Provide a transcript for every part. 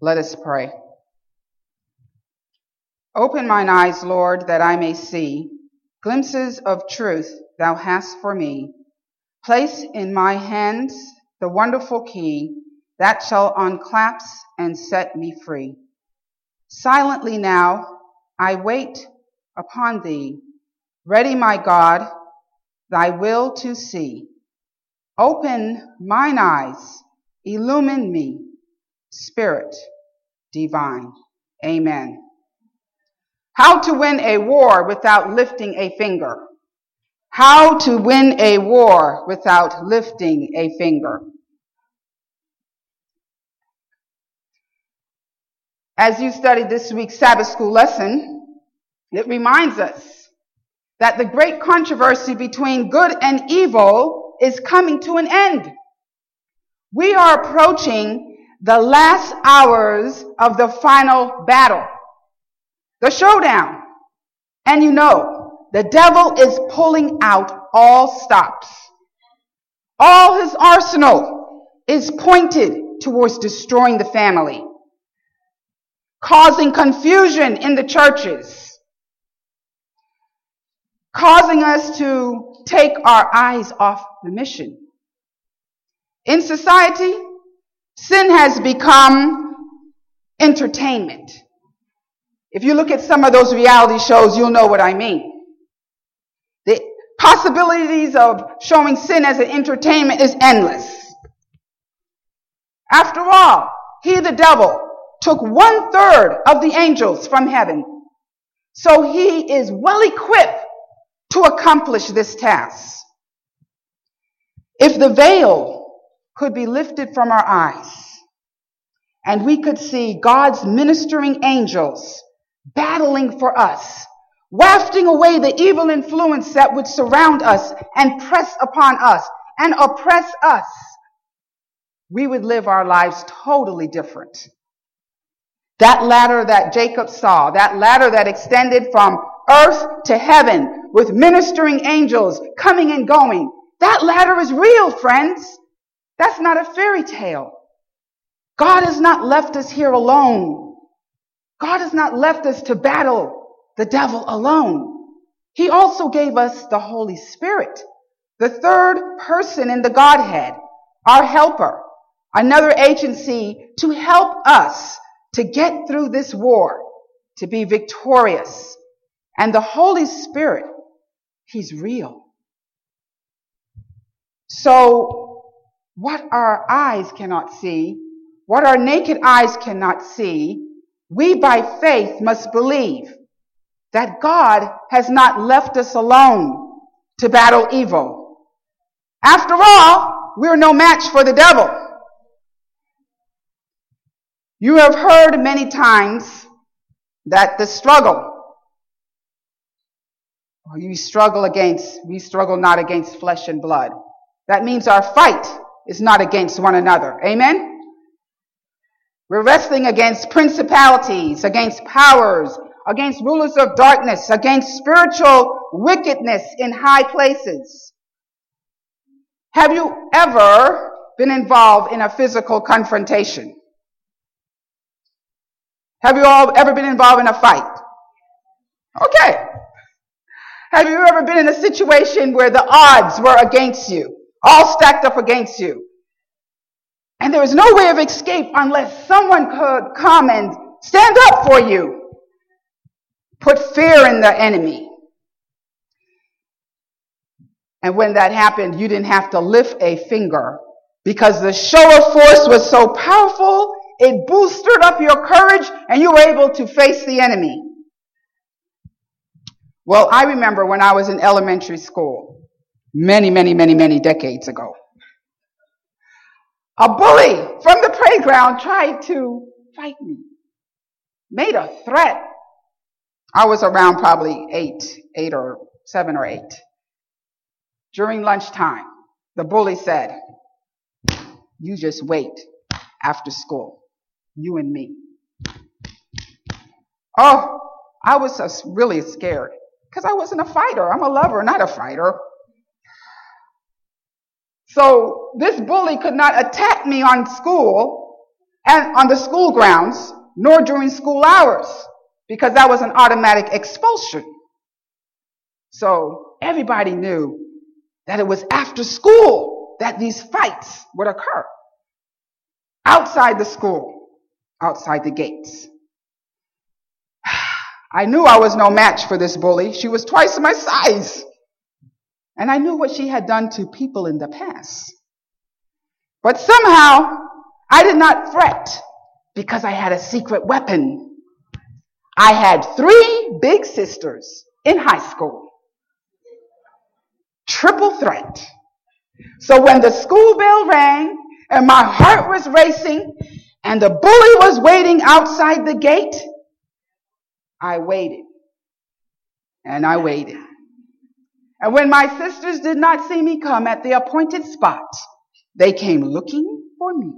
Let us pray. Open mine eyes, Lord, that I may see glimpses of truth thou hast for me. Place in my hands the wonderful key that shall unclasp and set me free. Silently now I wait upon thee, ready, my God, thy will to see. Open mine eyes, illumine me, Spirit divine. Amen. How to win a war without lifting a finger. How to win a war without lifting a finger. As you studied this week's Sabbath school lesson, it reminds us that the great controversy between good and evil is coming to an end. We are approaching the last hours of the final battle, the showdown. And you know, the devil is pulling out all stops. All his arsenal is pointed towards destroying the family, causing confusion in the churches, causing us to take our eyes off the mission. In society, sin has become entertainment. If you look at some of those reality shows, you'll know what I mean. The possibilities of showing sin as an entertainment is endless. After all, he, the devil, took one third of the angels from heaven. So he is well equipped to accomplish this task. If the veil could be lifted from our eyes and we could see God's ministering angels battling for us, wafting away the evil influence that would surround us and press upon us and oppress us, we would live our lives totally different. That ladder that Jacob saw, that ladder that extended from earth to heaven with ministering angels coming and going. That ladder is real, friends. That's not a fairy tale. God has not left us here alone. God has not left us to battle the devil alone. He also gave us the Holy Spirit, the third person in the Godhead, our helper, another agency to help us to get through this war, to be victorious. And the Holy Spirit, He's real. So what our eyes cannot see, what our naked eyes cannot see, we by faith must believe that God has not left us alone to battle evil. After all, we're no match for the devil. You have heard many times that the struggle, or you struggle against, we struggle not against flesh and blood. That means our fight is not against one another. Amen? We're wrestling against principalities, against powers, against rulers of darkness, against spiritual wickedness in high places. Have you ever been involved in a physical confrontation? Have you all ever been involved in a fight? Okay. Have you ever been in a situation where the odds were against you? All stacked up against you. And there was no way of escape unless someone could come and stand up for you. Put fear in the enemy. And when that happened, you didn't have to lift a finger because the show of force was so powerful, it boosted up your courage and you were able to face the enemy. Well, I remember when I was in elementary school, many, many, many, many decades ago. A bully from the playground tried to fight me, made a threat. I was around probably eight, eight or seven or eight. During lunchtime, the bully said, you just wait after school, you and me. Oh, I was really scared because I wasn't a fighter. I'm a lover, not a fighter. So this bully could not attack me on school and on the school grounds, nor during school hours, because that was an automatic expulsion. So everybody knew that it was after school that these fights would occur. Outside the school, outside the gates. I knew I was no match for this bully. She was twice my size. And I knew what she had done to people in the past. But somehow, I did not fret because I had a secret weapon. I had three big sisters in high school. Triple threat. So when the school bell rang and my heart was racing and the bully was waiting outside the gate, I waited. And I waited. And when my sisters did not see me come at the appointed spot, they came looking for me.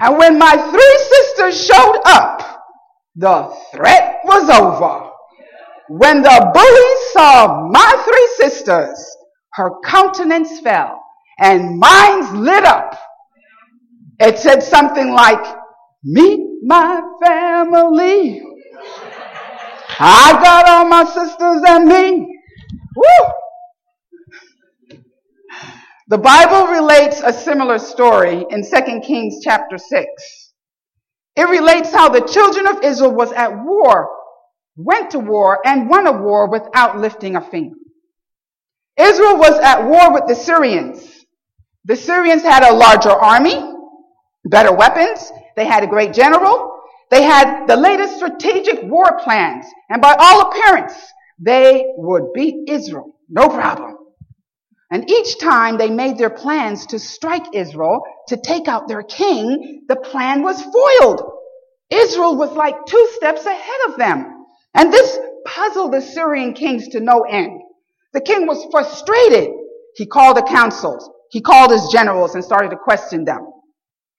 And when my three sisters showed up, the threat was over. When the bully saw my three sisters, her countenance fell and mine's lit up. It said something like, meet my family. I got all my sisters and me. Woo! The Bible relates a similar story in 2 Kings chapter 6. It relates how the children of Israel was at war, went to war, and won a war without lifting a finger. Israel was at war with the Syrians. The Syrians had a larger army, better weapons, they had a great general, they had the latest strategic war plans, and by all appearance, they would beat Israel. No problem. And each time they made their plans to strike Israel, to take out their king, the plan was foiled. Israel was like two steps ahead of them. And this puzzled the Syrian kings to no end. The king was frustrated. He called the councils. He called his generals and started to question them.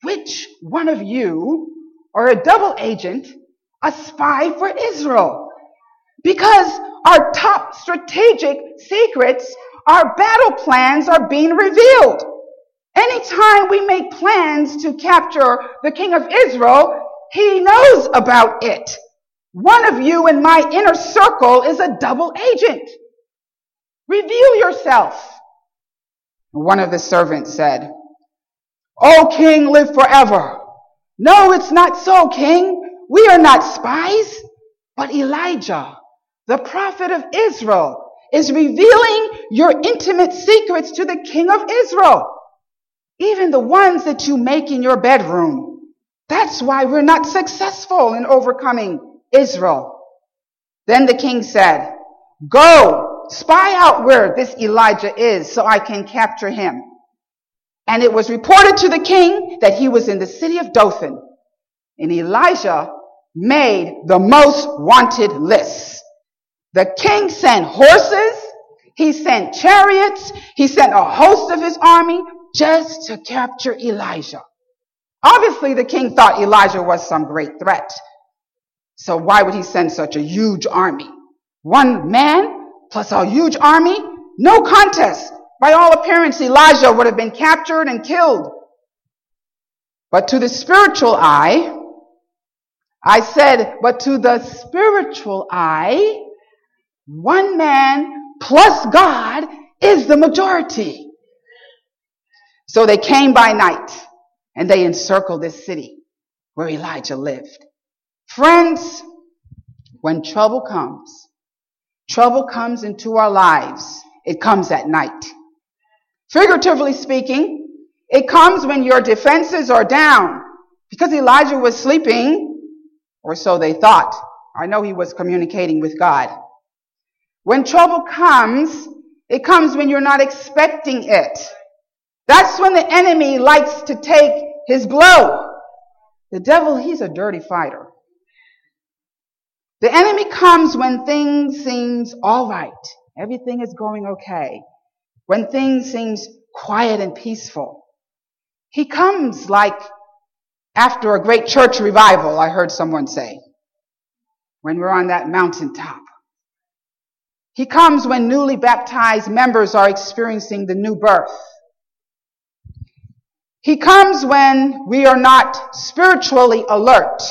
Which one of you are a double agent, a spy for Israel? Because our top strategic secrets, our battle plans are being revealed. Anytime we make plans to capture the king of Israel, he knows about it. One of you in my inner circle is a double agent. Reveal yourself. One of the servants said, O king, live forever. No, it's not so, king. We are not spies, but Elijah, the prophet of Israel, is revealing your intimate secrets to the king of Israel. Even the ones that you make in your bedroom. That's why we're not successful in overcoming Israel. Then the king said, go spy out where this Elijah is so I can capture him. And it was reported to the king that he was in the city of Dothan. And Elijah made the most wanted list. The king sent horses. He sent chariots. He sent a host of his army just to capture Elijah. Obviously, the king thought Elijah was some great threat. So why would he send such a huge army? One man plus a huge army? No contest. By all appearance, Elijah would have been captured and killed. But to the spiritual eye, I said, but to the spiritual eye, one man plus God is the majority. So they came by night and they encircled this city where Elijah lived. Friends, when trouble comes, trouble comes into our lives. It comes at night. Figuratively speaking, it comes when your defenses are down because Elijah was sleeping, or so they thought. I know he was communicating with God. When trouble comes, it comes when you're not expecting it. That's when the enemy likes to take his blow. The devil, he's a dirty fighter. The enemy comes when things seems all right. Everything is going okay. When things seems quiet and peaceful. He comes like after a great church revival, I heard someone say, when we're on that mountaintop. He comes when newly baptized members are experiencing the new birth. He comes when we are not spiritually alert.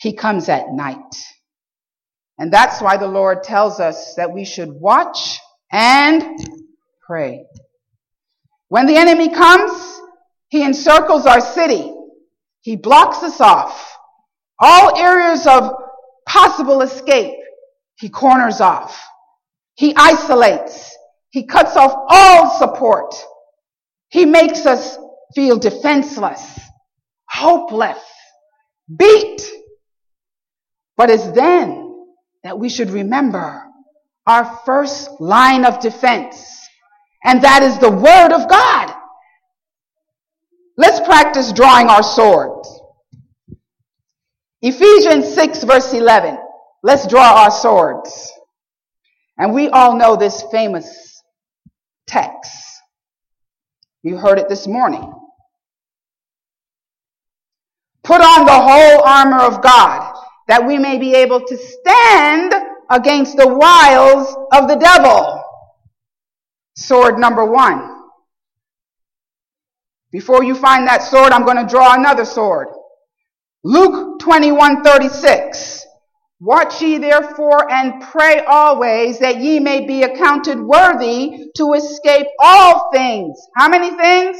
He comes at night. And that's why the Lord tells us that we should watch and pray. When the enemy comes, he encircles our city. He blocks us off. All areas of possible escape, he corners off. He isolates. He cuts off all support. He makes us feel defenseless, hopeless, beat. But it's then that we should remember our first line of defense, and that is the Word of God. Let's practice drawing our swords. Ephesians 6 verse 11. Let's draw our swords. And we all know this famous text. You heard it this morning. Put on the whole armor of God that we may be able to stand against the wiles of the devil. Sword number one. Before you find that sword, I'm going to draw another sword. Luke 21, 36. Watch ye therefore and pray always that ye may be accounted worthy to escape all things. How many things?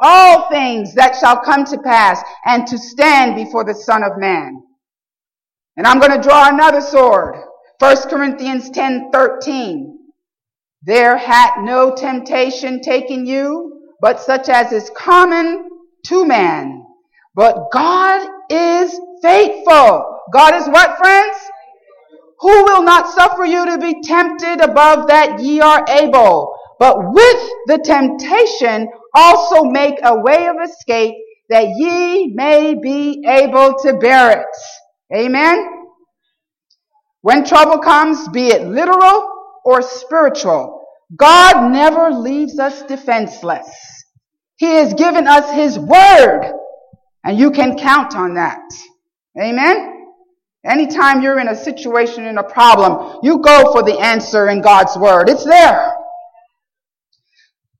All things that shall come to pass and to stand before the Son of Man. And I'm going to draw another sword. 1 Corinthians 10, 13. There hath no temptation taken you, but such as is common to man. But God is faithful. God is what, friends? Who will not suffer you to be tempted above that ye are able, but with the temptation also make a way of escape that ye may be able to bear it. Amen? When trouble comes, be it literal or spiritual, God never leaves us defenseless. He has given us His Word, and you can count on that. Amen? Anytime you're in a situation, in a problem, you go for the answer in God's Word. It's there.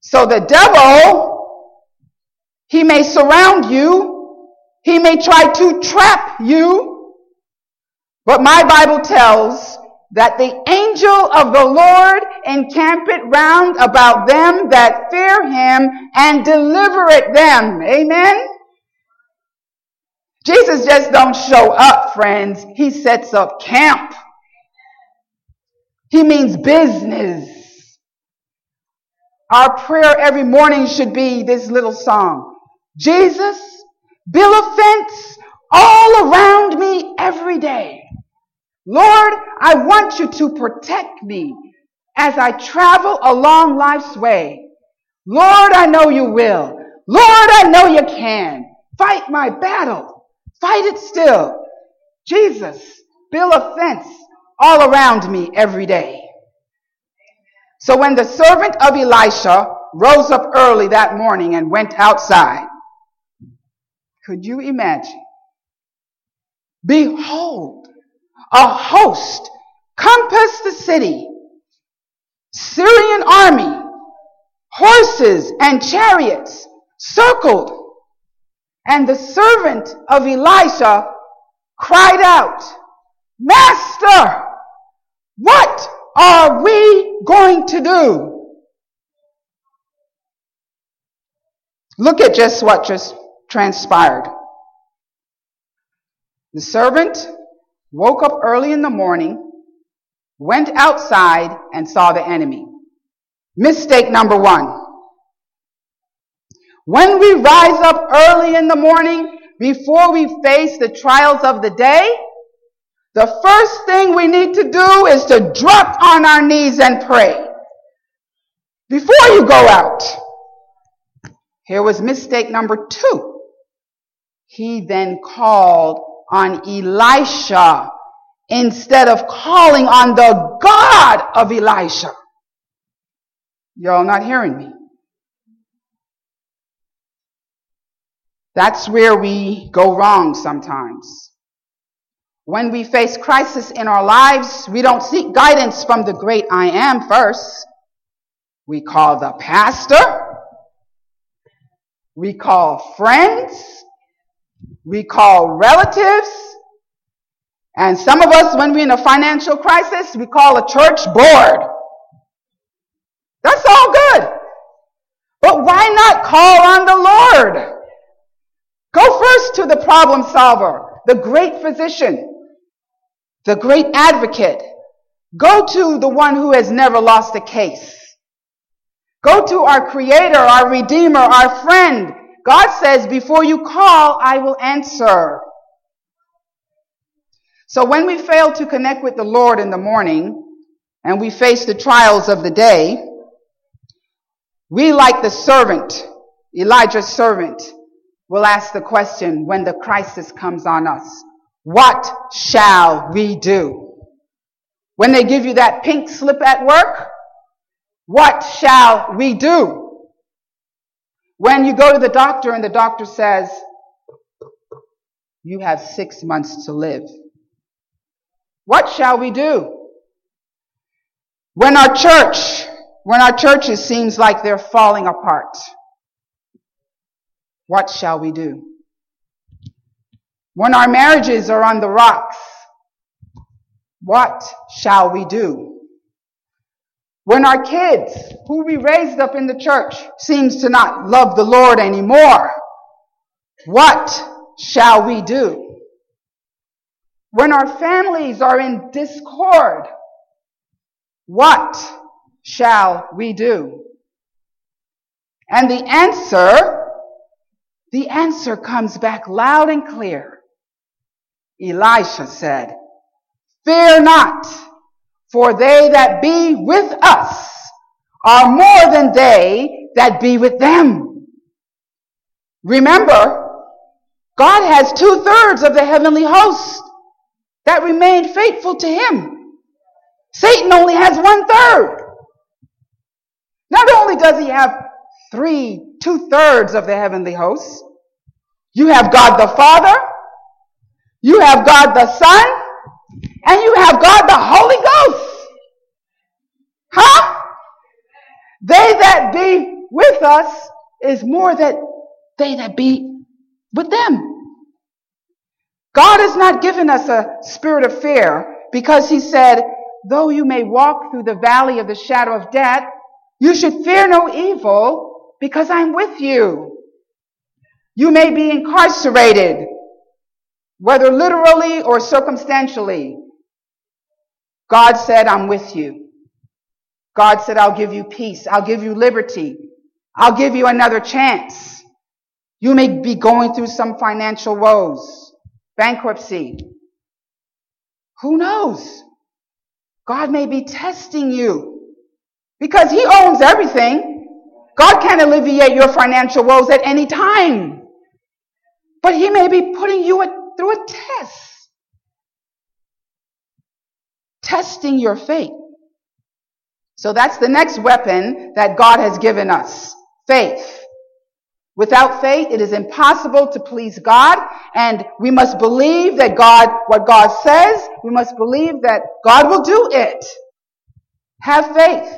So the devil, he may surround you. He may try to trap you. But my Bible tells that the angel of the Lord encampeth round about them that fear him and delivereth them. Amen. Jesus just don't show up, friends. He sets up camp. He means business. Our prayer every morning should be this little song. Jesus, build a fence all around me every day. Lord, I want you to protect me as I travel along life's way. Lord, I know you will. Lord, I know you can. Fight my battle. Fight it still. Jesus, build a fence all around me every day. So when the servant of Elisha rose up early that morning and went outside, could you imagine? Behold, a host compassed the city, Syrian army, horses and chariots circled and the servant of Elisha cried out, Master, what are we going to do? Look at just what just transpired. The servant woke up early in the morning, went outside, and saw the enemy. Mistake number one. When we rise up early in the morning, before we face the trials of the day, the first thing we need to do is to drop on our knees and pray. Before you go out. Here was mistake number two. He then called on Elisha instead of calling on the God of Elisha. Y'all not hearing me? That's where we go wrong sometimes. When we face crisis in our lives, we don't seek guidance from the great I am first. We call the pastor. We call friends. We call relatives. And some of us, when we're in a financial crisis, we call a church board. That's all good. But why not call on the Lord? First to the problem solver, the great physician, the great advocate. Go to the one who has never lost a case. Go to our creator, our redeemer, our friend. God says, before you call, I will answer. So when we fail to connect with the Lord in the morning and we face the trials of the day, we like the servant, Elijah's servant, will ask the question when the crisis comes on us. What shall we do? When they give you that pink slip at work, what shall we do? When you go to the doctor and the doctor says, you have six months to live. What shall we do? When our church, when our churches seems like they're falling apart, what shall we do? When our marriages are on the rocks, what shall we do? When our kids, who we raised up in the church, seems to not love the Lord anymore, what shall we do? When our families are in discord, what shall we do? And the answer, the answer comes back loud and clear. Elisha said, fear not for they that be with us are more than they that be with them. Remember, God has two thirds of the heavenly host that remain faithful to him. Satan only has one third. Not only does he have three, two thirds of the heavenly host, you have God the Father, you have God the Son, and you have God the Holy Ghost. Huh? They that be with us is more than they that be with them. God has not given us a spirit of fear because he said, though you may walk through the valley of the shadow of death, you should fear no evil because I'm with you. You may be incarcerated, whether literally or circumstantially. God said, I'm with you. God said, I'll give you peace. I'll give you liberty. I'll give you another chance. You may be going through some financial woes, bankruptcy. Who knows? God may be testing you because he owns everything. God can alleviate your financial woes at any time. But he may be putting you through a test testing your faith. So that's the next weapon that God has given us. Faith. Without faith, it is impossible to please God, and we must believe that God, what God says, we must believe that God will do it. Have faith.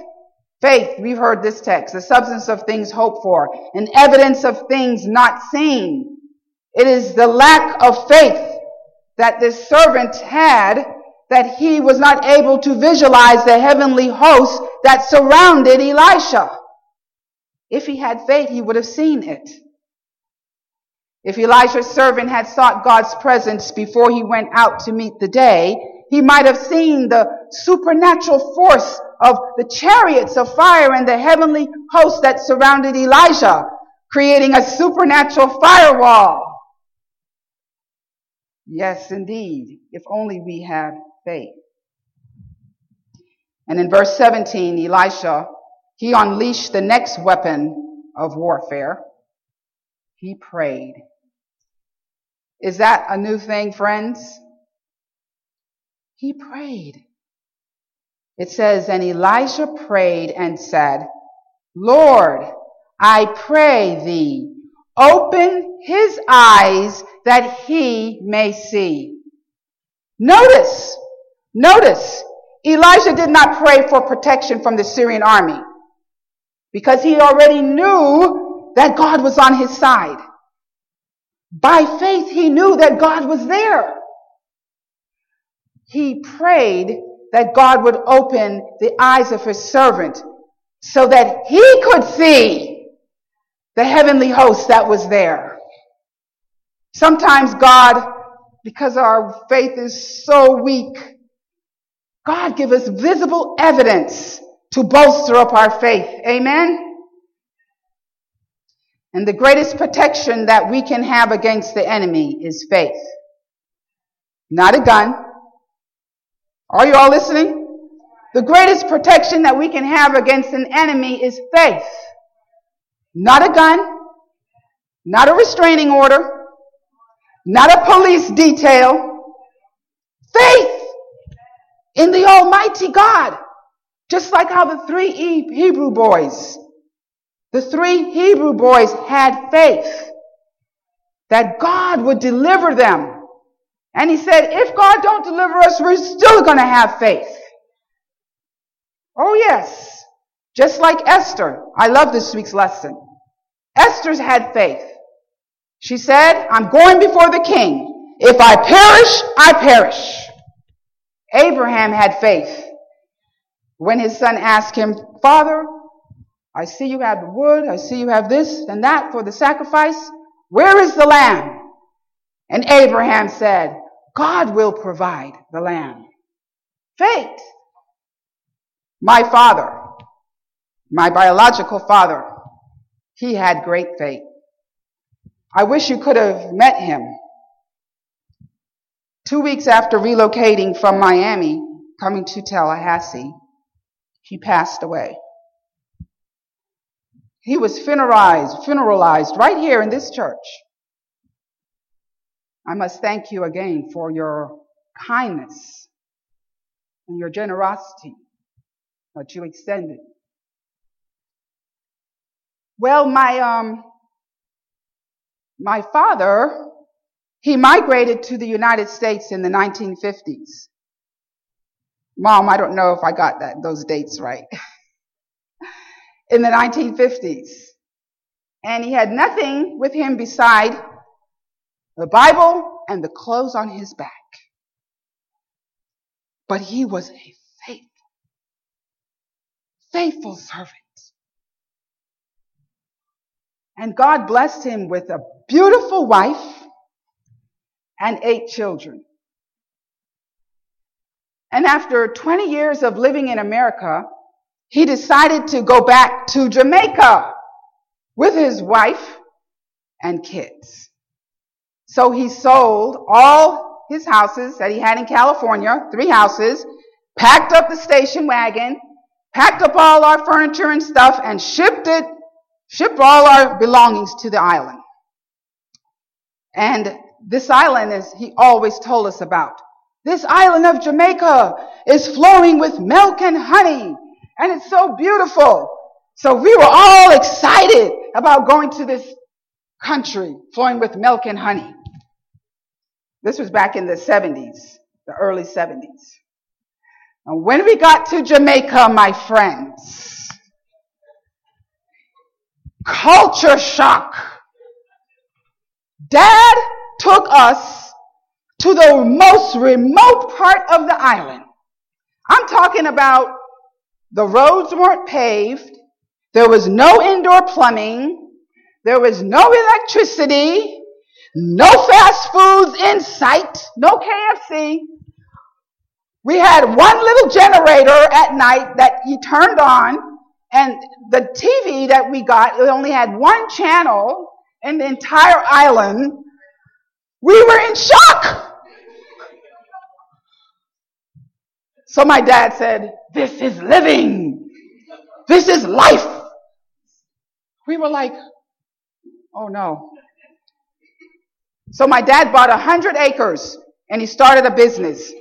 Faith, we've heard this text, the substance of things hoped for, and evidence of things not seen. It is the lack of faith that this servant had that he was not able to visualize the heavenly host that surrounded Elisha. If he had faith, he would have seen it. If Elisha's servant had sought God's presence before he went out to meet the day, he might have seen the supernatural force of the chariots of fire and the heavenly host that surrounded Elijah, creating a supernatural firewall. Yes, indeed, if only we had faith. And in verse 17, Elisha, he unleashed the next weapon of warfare. He prayed. Is that a new thing, friends? He prayed. It says, and Elisha prayed and said, Lord, I pray thee, open his eyes that he may see. Notice, Notice, Elijah did not pray for protection from the Syrian army because he already knew that God was on his side. By faith, he knew that God was there. He prayed that God would open the eyes of his servant so that he could see the heavenly host that was there. Sometimes God, because our faith is so weak, God give us visible evidence to bolster up our faith. Amen? And the greatest protection that we can have against the enemy is faith. Not a gun. Are you all listening? The greatest protection that we can have against an enemy is faith. Not a gun. Not a restraining order. Not a police detail. Faith in the Almighty God. Just like how the three Hebrew boys, the three Hebrew boys had faith that God would deliver them. And he said, if God don't deliver us, we're still going to have faith. Oh yes. Just like Esther. I love this week's lesson. Esther's had faith. She said, I'm going before the king. If I perish, I perish. Abraham had faith. When his son asked him, Father, I see you have the wood, I see you have this and that for the sacrifice. Where is the lamb? And Abraham said, God will provide the lamb. Faith. My father, my biological father, he had great faith. I wish you could have met him. Two weeks after relocating from Miami, coming to Tallahassee, he passed away. He was funeralized, funeralized right here in this church. I must thank you again for your kindness and your generosity that you extended. Well, my, um, my father, he migrated to the United States in the 1950s. Mom, I don't know if I got that, those dates right. in the 1950s. And he had nothing with him beside the Bible and the clothes on his back. But he was a faithful faithful servant. And God blessed him with a beautiful wife and eight children. And after 20 years of living in America, he decided to go back to Jamaica with his wife and kids. So he sold all his houses that he had in California, three houses, packed up the station wagon, packed up all our furniture and stuff and shipped it, shipped all our belongings to the island. And this island is, he always told us about. This island of Jamaica is flowing with milk and honey. And it's so beautiful. So we were all excited about going to this country flowing with milk and honey. This was back in the 70s, the early 70s. And when we got to Jamaica, my friends, culture shock. Dad took us to the most remote part of the island. I'm talking about the roads weren't paved. There was no indoor plumbing. There was no electricity. No fast foods in sight. No KFC. We had one little generator at night that he turned on, and the TV that we got, it only had one channel in the entire island. We were in shock. So my dad said, This is living. This is life. We were like, Oh no. So my dad bought a hundred acres and he started a business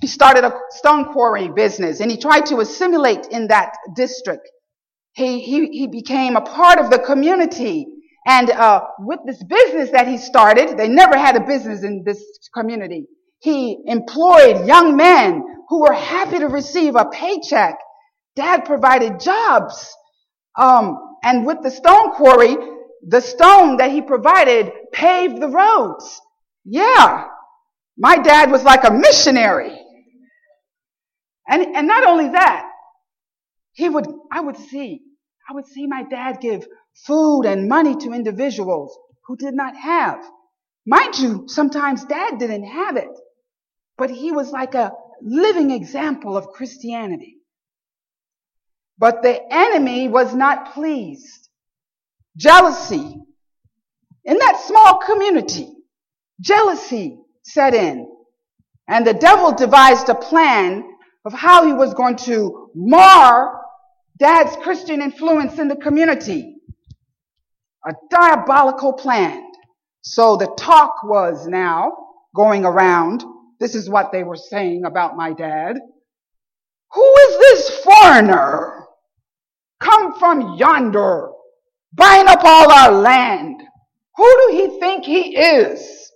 he started a stone quarry business and he tried to assimilate in that district. He, he, he became a part of the community. And uh, with this business that he started, they never had a business in this community. He employed young men who were happy to receive a paycheck. Dad provided jobs. Um, and with the stone quarry, the stone that he provided paved the roads. Yeah. My dad was like a missionary. And, and not only that, he would, I would see, I would see my dad give food and money to individuals who did not have. Mind you, sometimes dad didn't have it, but he was like a living example of Christianity. But the enemy was not pleased. Jealousy. In that small community, jealousy set in. And the devil devised a plan of how he was going to mar dad's Christian influence in the community. A diabolical plan. So the talk was now going around. This is what they were saying about my dad. Who is this foreigner? Come from yonder, buying up all our land. Who do he think he is?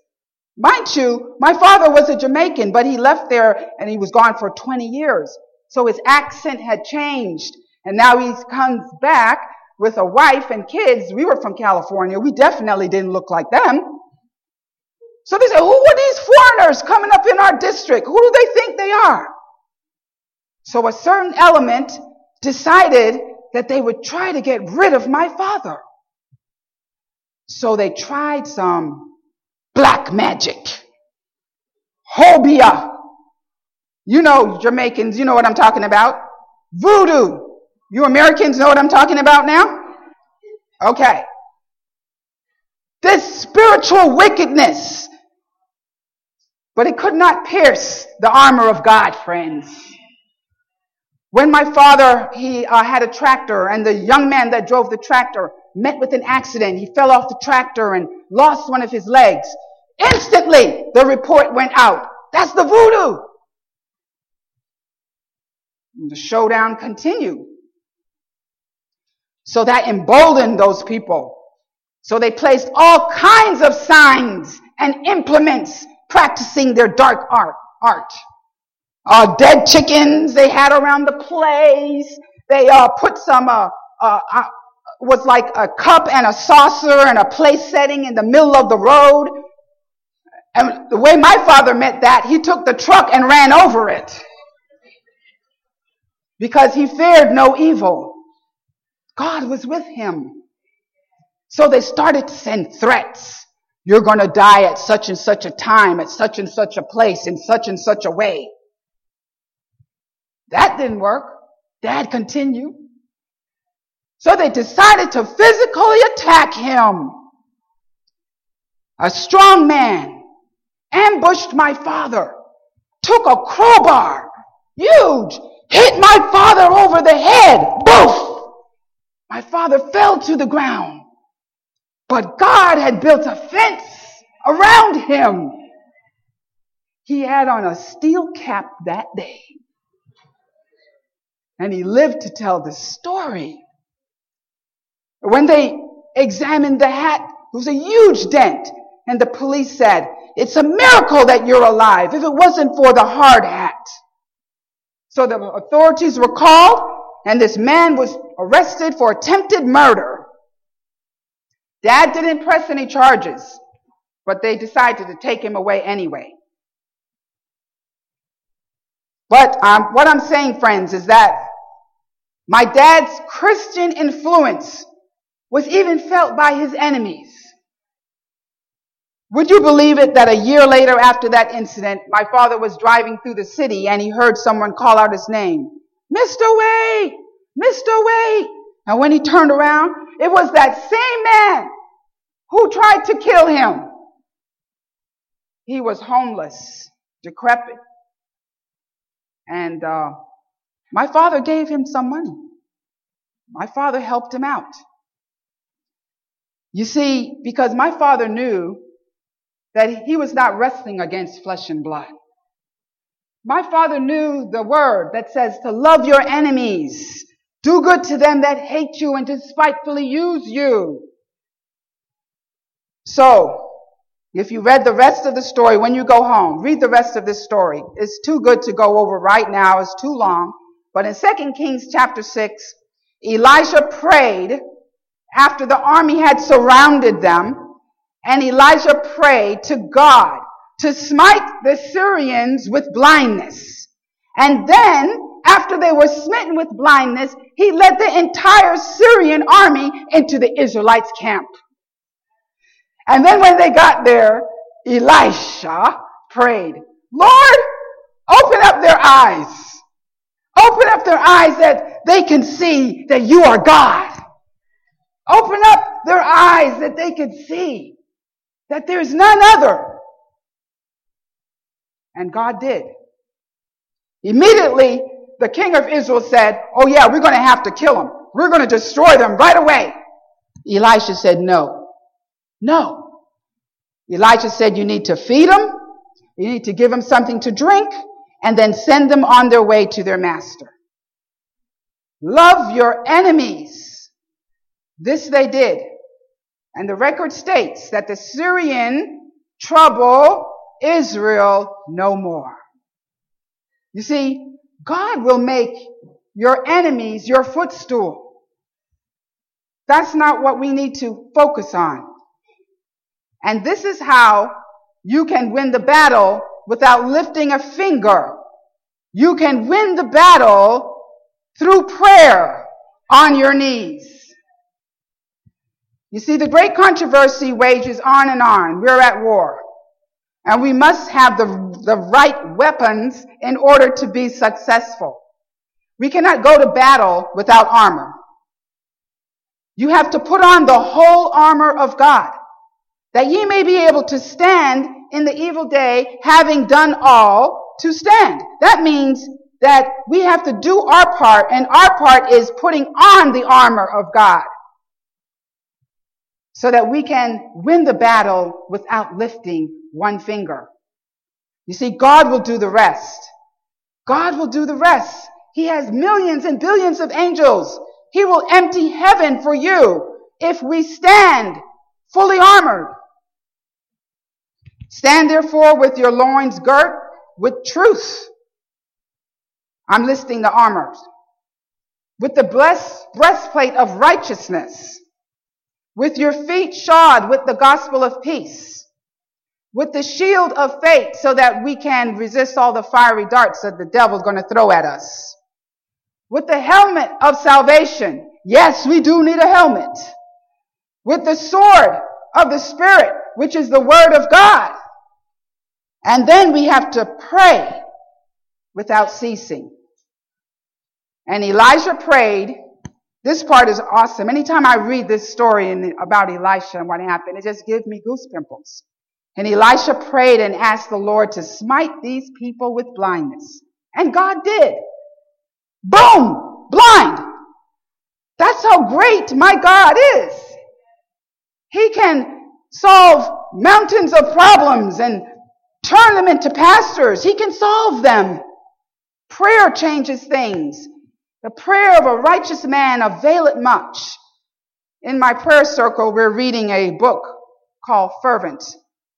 Mind you, my father was a Jamaican, but he left there and he was gone for 20 years. So his accent had changed. And now he comes back with a wife and kids. We were from California. We definitely didn't look like them. So they said, who are these foreigners coming up in our district? Who do they think they are? So a certain element decided that they would try to get rid of my father. So they tried some black magic. Obeah. You know Jamaicans, you know what I'm talking about. Voodoo. You Americans know what I'm talking about now? Okay. This spiritual wickedness. But it could not pierce the armor of God, friends. When my father, he uh, had a tractor and the young man that drove the tractor met with an accident. He fell off the tractor and lost one of his legs. Instantly, the report went out. That's the voodoo. And the showdown continued. So that emboldened those people. So they placed all kinds of signs and implements practicing their dark art. art uh, dead chickens they had around the place. They uh, put some uh, uh, uh, was like a cup and a saucer and a place setting in the middle of the road. And the way my father meant that, he took the truck and ran over it because he feared no evil. God was with him. So they started to send threats. You're going to die at such and such a time, at such and such a place, in such and such a way. That didn't work. Dad continued. So they decided to physically attack him. A strong man ambushed my father, took a crowbar, huge, hit my father over the head. Boof! My father fell to the ground. But God had built a fence around him. He had on a steel cap that day. And he lived to tell the story. When they examined the hat, it was a huge dent. And the police said, it's a miracle that you're alive if it wasn't for the hard hat. So the authorities were called and this man was arrested for attempted murder. Dad didn't press any charges, but they decided to take him away anyway. But um, what I'm saying, friends, is that my dad's Christian influence was even felt by his enemies. Would you believe it that a year later after that incident, my father was driving through the city and he heard someone call out his name, Mr. Wade, Mr. Wade. And when he turned around, it was that same man who tried to kill him. He was homeless, decrepit, and uh, my father gave him some money. My father helped him out. You see, because my father knew that he was not wrestling against flesh and blood. My father knew the word that says to love your enemies, do good to them that hate you and despitefully use you. So, if you read the rest of the story when you go home, read the rest of this story. It's too good to go over right now. It's too long. But in 2 Kings chapter 6, Elijah prayed after the army had surrounded them, and Elijah prayed to God to smite the Syrians with blindness. And then, after they were smitten with blindness, he led the entire Syrian army into the Israelites' camp. And then when they got there, Elisha prayed, Lord, open up their eyes. Open up their eyes that they can see that you are God. Open up their eyes that they could see that there's none other. And God did. Immediately, the king of Israel said, Oh yeah, we're going to have to kill them. We're going to destroy them right away. Elisha said, No. No. Elisha said, You need to feed them. You need to give them something to drink and then send them on their way to their master. Love your enemies. This they did. And the record states that the Syrian trouble Israel no more. You see, God will make your enemies your footstool. That's not what we need to focus on. And this is how you can win the battle without lifting a finger. You can win the battle through prayer on your knees. You see, the great controversy wages on and on. We're at war. And we must have the, the right weapons in order to be successful. We cannot go to battle without armor. You have to put on the whole armor of God that ye may be able to stand in the evil day, having done all to stand. That means that we have to do our part, and our part is putting on the armor of God so that we can win the battle without lifting one finger. You see, God will do the rest. God will do the rest. He has millions and billions of angels. He will empty heaven for you if we stand fully armored. Stand therefore with your loins girt with truth. I'm listing the armors. With the blessed breastplate of righteousness. With your feet shod with the gospel of peace. With the shield of faith so that we can resist all the fiery darts that the devil's going to throw at us. With the helmet of salvation. Yes, we do need a helmet. With the sword of the Spirit, which is the word of God. And then we have to pray without ceasing. And Elijah prayed. This part is awesome. Anytime I read this story in, about Elisha and what happened, it just gives me goose pimples. And Elisha prayed and asked the Lord to smite these people with blindness. And God did. Boom! Blind! That's how great my God is. He can solve mountains of problems and turn them into pastors. He can solve them. Prayer changes things. The prayer of a righteous man availeth much. In my prayer circle, we're reading a book called Fervent.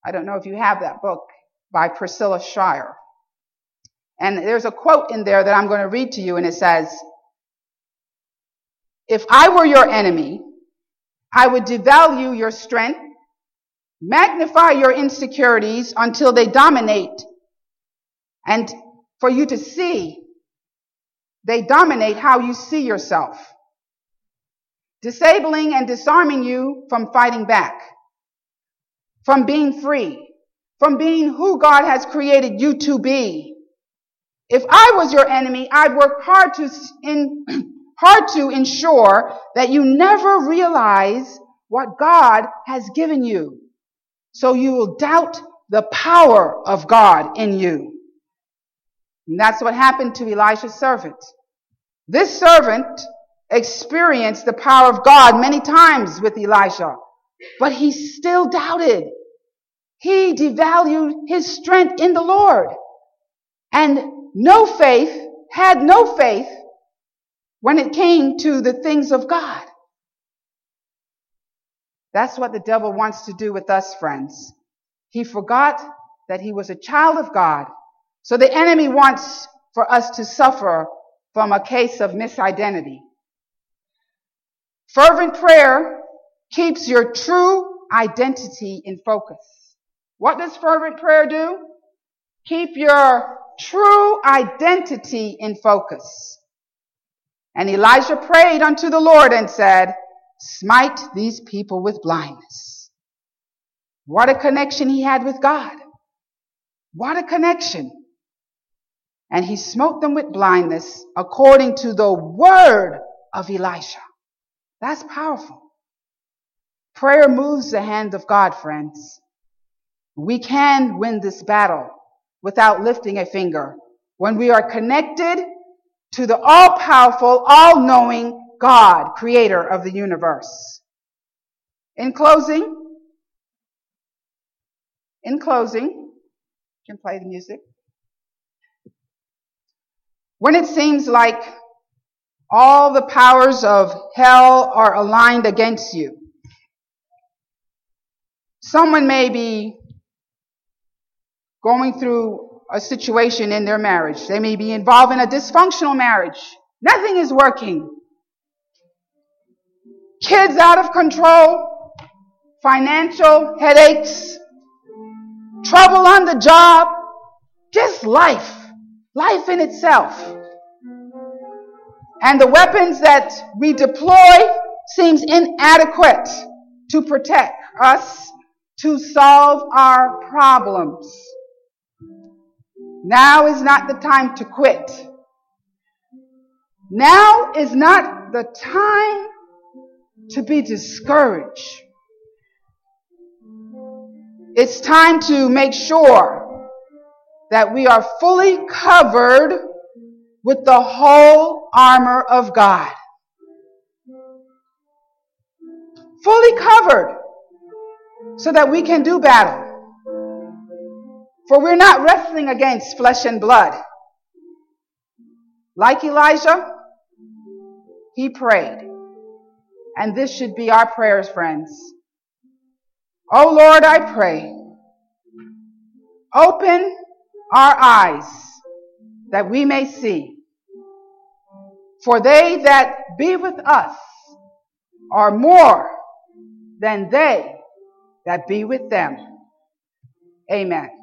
I don't know if you have that book by Priscilla Shirer. And there's a quote in there that I'm going to read to you, and it says, If I were your enemy, I would devalue your strength Magnify your insecurities until they dominate and for you to see they dominate how you see yourself, disabling and disarming you from fighting back, from being free, from being who God has created you to be. If I was your enemy, I'd work hard to in, hard to ensure that you never realize what God has given you so you will doubt the power of God in you. And that's what happened to Elisha's servant. This servant experienced the power of God many times with Elisha, but he still doubted. He devalued his strength in the Lord and no faith, had no faith when it came to the things of God. That's what the devil wants to do with us, friends. He forgot that he was a child of God. So the enemy wants for us to suffer from a case of misidentity. Fervent prayer keeps your true identity in focus. What does fervent prayer do? Keep your true identity in focus. And Elijah prayed unto the Lord and said, smite these people with blindness. What a connection he had with God. What a connection. And he smote them with blindness according to the word of Elisha. That's powerful. Prayer moves the hand of God, friends. We can win this battle without lifting a finger when we are connected to the all-powerful, all-knowing God, creator of the universe. In closing, in closing, you can play the music. When it seems like all the powers of hell are aligned against you, someone may be going through a situation in their marriage. They may be involved in a dysfunctional marriage. Nothing is working. Kids out of control, financial headaches, trouble on the job, just life, life in itself. And the weapons that we deploy seems inadequate to protect us to solve our problems. Now is not the time to quit. Now is not the time to be discouraged. It's time to make sure that we are fully covered with the whole armor of God. Fully covered so that we can do battle. For we're not wrestling against flesh and blood. Like Elijah, he prayed. And this should be our prayers, friends. Oh Lord, I pray. Open our eyes that we may see. For they that be with us are more than they that be with them. Amen.